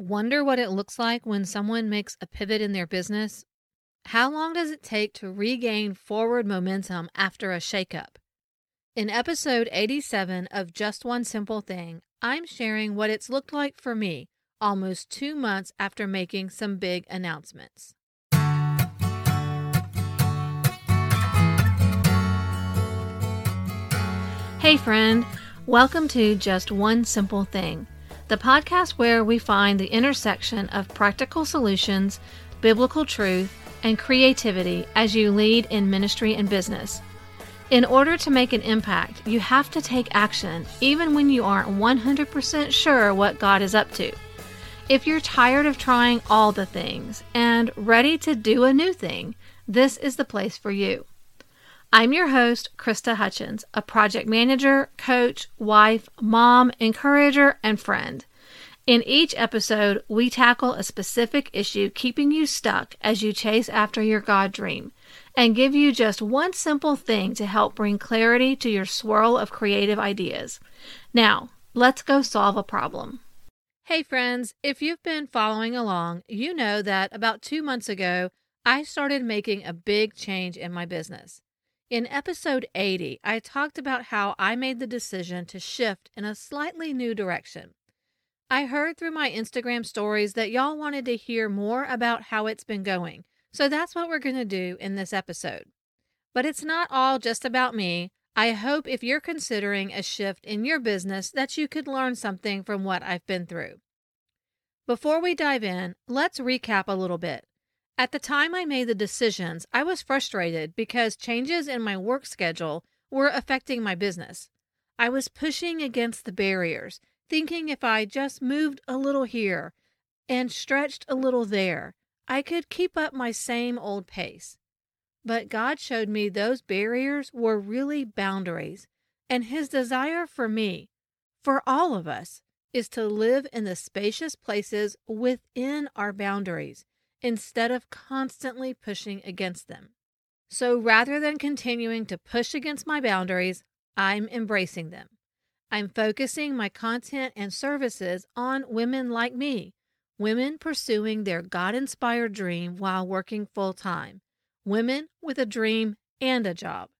Wonder what it looks like when someone makes a pivot in their business? How long does it take to regain forward momentum after a shakeup? In episode 87 of Just One Simple Thing, I'm sharing what it's looked like for me almost two months after making some big announcements. Hey, friend, welcome to Just One Simple Thing the podcast where we find the intersection of practical solutions, biblical truth, and creativity as you lead in ministry and business. In order to make an impact, you have to take action, even when you aren't 100% sure what God is up to. If you're tired of trying all the things and ready to do a new thing, this is the place for you. I'm your host, Krista Hutchins, a project manager, coach, wife, mom, encourager, and friend. In each episode, we tackle a specific issue keeping you stuck as you chase after your God dream and give you just one simple thing to help bring clarity to your swirl of creative ideas. Now, let's go solve a problem. Hey, friends, if you've been following along, you know that about two months ago, I started making a big change in my business. In episode 80, I talked about how I made the decision to shift in a slightly new direction. I heard through my Instagram stories that y'all wanted to hear more about how it's been going, so that's what we're going to do in this episode. But it's not all just about me. I hope if you're considering a shift in your business that you could learn something from what I've been through. Before we dive in, let's recap a little bit. At the time I made the decisions, I was frustrated because changes in my work schedule were affecting my business. I was pushing against the barriers, thinking if I just moved a little here and stretched a little there, I could keep up my same old pace. But God showed me those barriers were really boundaries, and His desire for me, for all of us, is to live in the spacious places within our boundaries instead of constantly pushing against them. So rather than continuing to push against my boundaries, I'm embracing them. I'm focusing my content and services on women like me, women pursuing their God inspired dream while working full time, women with a dream and a job.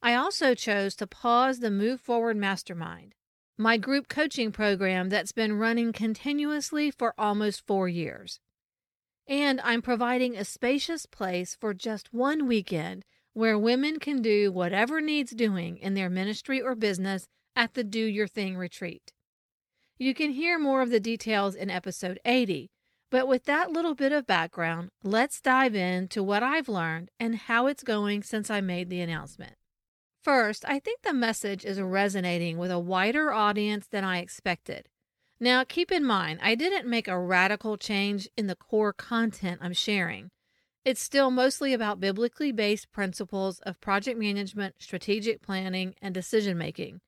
I also chose to pause the Move Forward Mastermind, my group coaching program that's been running continuously for almost four years. And I'm providing a spacious place for just one weekend where women can do whatever needs doing in their ministry or business at the Do Your Thing retreat. You can hear more of the details in episode 80, but with that little bit of background, let's dive into what I've learned and how it's going since I made the announcement. First, I think the message is resonating with a wider audience than I expected. Now, keep in mind, I didn't make a radical change in the core content I'm sharing. It's still mostly about biblically based principles of project management, strategic planning, and decision making.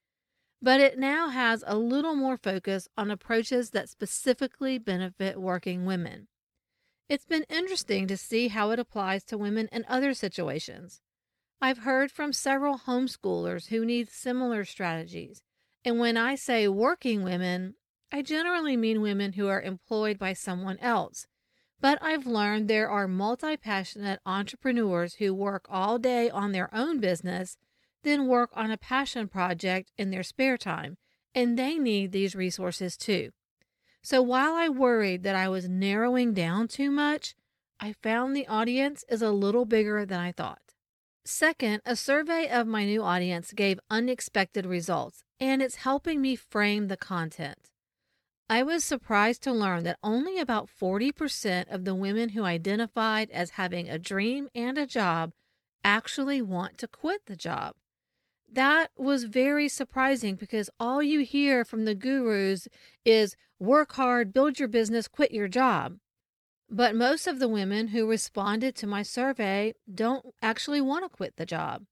But it now has a little more focus on approaches that specifically benefit working women. It's been interesting to see how it applies to women in other situations. I've heard from several homeschoolers who need similar strategies. And when I say working women, I generally mean women who are employed by someone else. But I've learned there are multi passionate entrepreneurs who work all day on their own business, then work on a passion project in their spare time, and they need these resources too. So while I worried that I was narrowing down too much, I found the audience is a little bigger than I thought. Second, a survey of my new audience gave unexpected results, and it's helping me frame the content. I was surprised to learn that only about 40% of the women who identified as having a dream and a job actually want to quit the job. That was very surprising because all you hear from the gurus is work hard, build your business, quit your job. But most of the women who responded to my survey don't actually want to quit the job.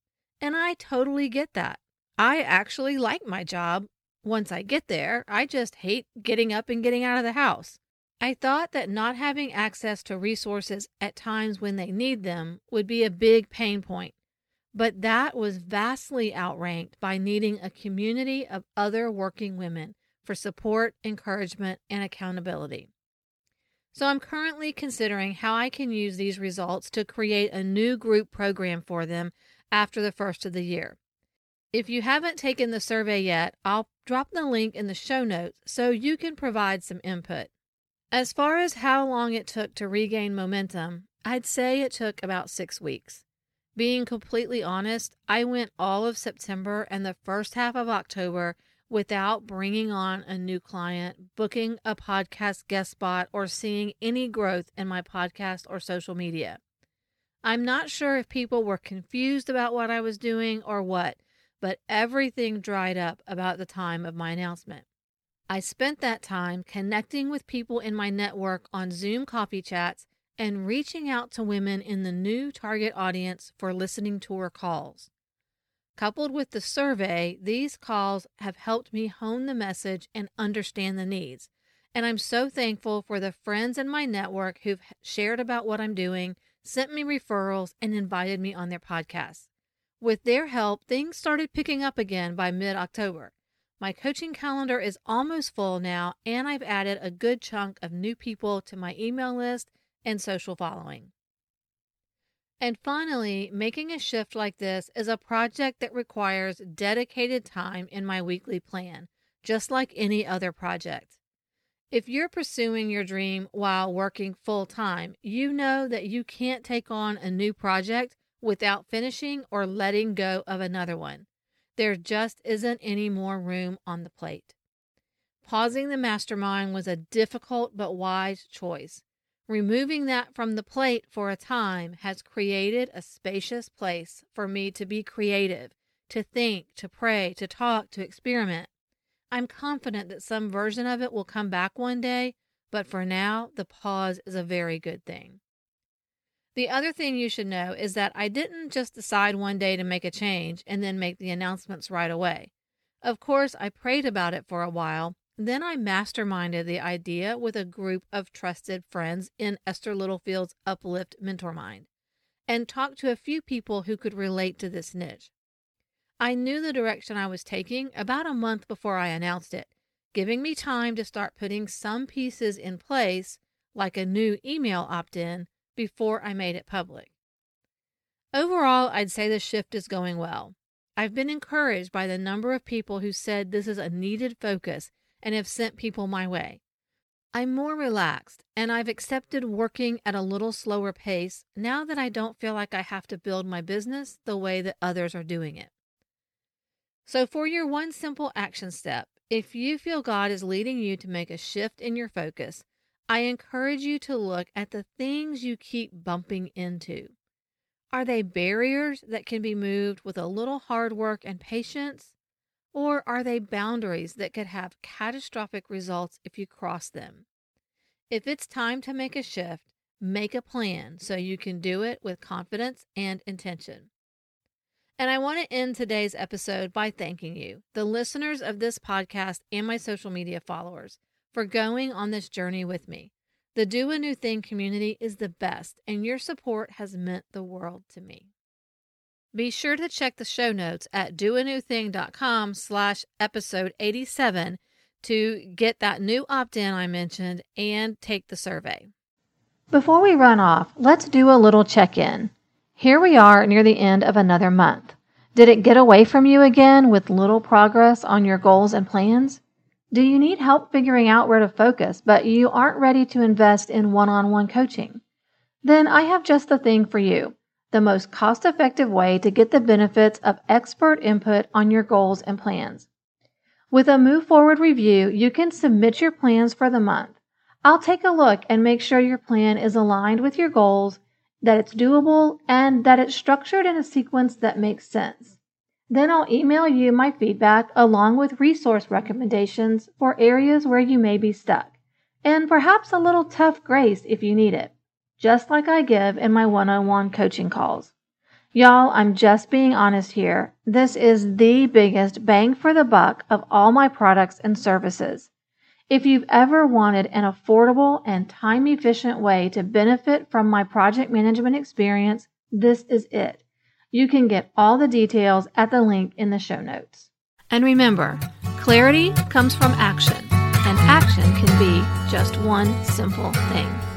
And I totally get that. I actually like my job once I get there, I just hate getting up and getting out of the house. I thought that not having access to resources at times when they need them would be a big pain point, but that was vastly outranked by needing a community of other working women for support, encouragement, and accountability. So I'm currently considering how I can use these results to create a new group program for them after the first of the year. If you haven't taken the survey yet, I'll drop the link in the show notes so you can provide some input. As far as how long it took to regain momentum, I'd say it took about six weeks. Being completely honest, I went all of September and the first half of October without bringing on a new client, booking a podcast guest spot, or seeing any growth in my podcast or social media. I'm not sure if people were confused about what I was doing or what, but everything dried up about the time of my announcement. I spent that time connecting with people in my network on Zoom coffee chats and reaching out to women in the new target audience for listening tour calls. Coupled with the survey, these calls have helped me hone the message and understand the needs. And I'm so thankful for the friends in my network who've shared about what I'm doing, sent me referrals, and invited me on their podcasts. With their help, things started picking up again by mid October. My coaching calendar is almost full now, and I've added a good chunk of new people to my email list and social following. And finally, making a shift like this is a project that requires dedicated time in my weekly plan, just like any other project. If you're pursuing your dream while working full time, you know that you can't take on a new project without finishing or letting go of another one. There just isn't any more room on the plate. Pausing the mastermind was a difficult but wise choice. Removing that from the plate for a time has created a spacious place for me to be creative, to think, to pray, to talk, to experiment. I'm confident that some version of it will come back one day, but for now, the pause is a very good thing. The other thing you should know is that I didn't just decide one day to make a change and then make the announcements right away. Of course, I prayed about it for a while then I masterminded the idea with a group of trusted friends in Esther Littlefield's Uplift Mentor Mind and talked to a few people who could relate to this niche. I knew the direction I was taking about a month before I announced it, giving me time to start putting some pieces in place, like a new email opt in, before I made it public. Overall, I'd say the shift is going well. I've been encouraged by the number of people who said this is a needed focus and have sent people my way. I'm more relaxed and I've accepted working at a little slower pace now that I don't feel like I have to build my business the way that others are doing it. So, for your one simple action step, if you feel God is leading you to make a shift in your focus, I encourage you to look at the things you keep bumping into. Are they barriers that can be moved with a little hard work and patience? Or are they boundaries that could have catastrophic results if you cross them? If it's time to make a shift, make a plan so you can do it with confidence and intention. And I want to end today's episode by thanking you, the listeners of this podcast and my social media followers, for going on this journey with me. The Do a New Thing community is the best, and your support has meant the world to me. Be sure to check the show notes at doanewthing.com slash episode 87 to get that new opt-in I mentioned and take the survey. Before we run off, let's do a little check-in. Here we are near the end of another month. Did it get away from you again with little progress on your goals and plans? Do you need help figuring out where to focus, but you aren't ready to invest in one on one coaching? Then I have just the thing for you the most cost effective way to get the benefits of expert input on your goals and plans. With a Move Forward review, you can submit your plans for the month. I'll take a look and make sure your plan is aligned with your goals, that it's doable, and that it's structured in a sequence that makes sense. Then I'll email you my feedback along with resource recommendations for areas where you may be stuck, and perhaps a little tough grace if you need it just like I give in my one on one coaching calls. Y'all, I'm just being honest here. This is the biggest bang for the buck of all my products and services. If you've ever wanted an affordable and time efficient way to benefit from my project management experience, this is it. You can get all the details at the link in the show notes. And remember, clarity comes from action. And action can be just one simple thing.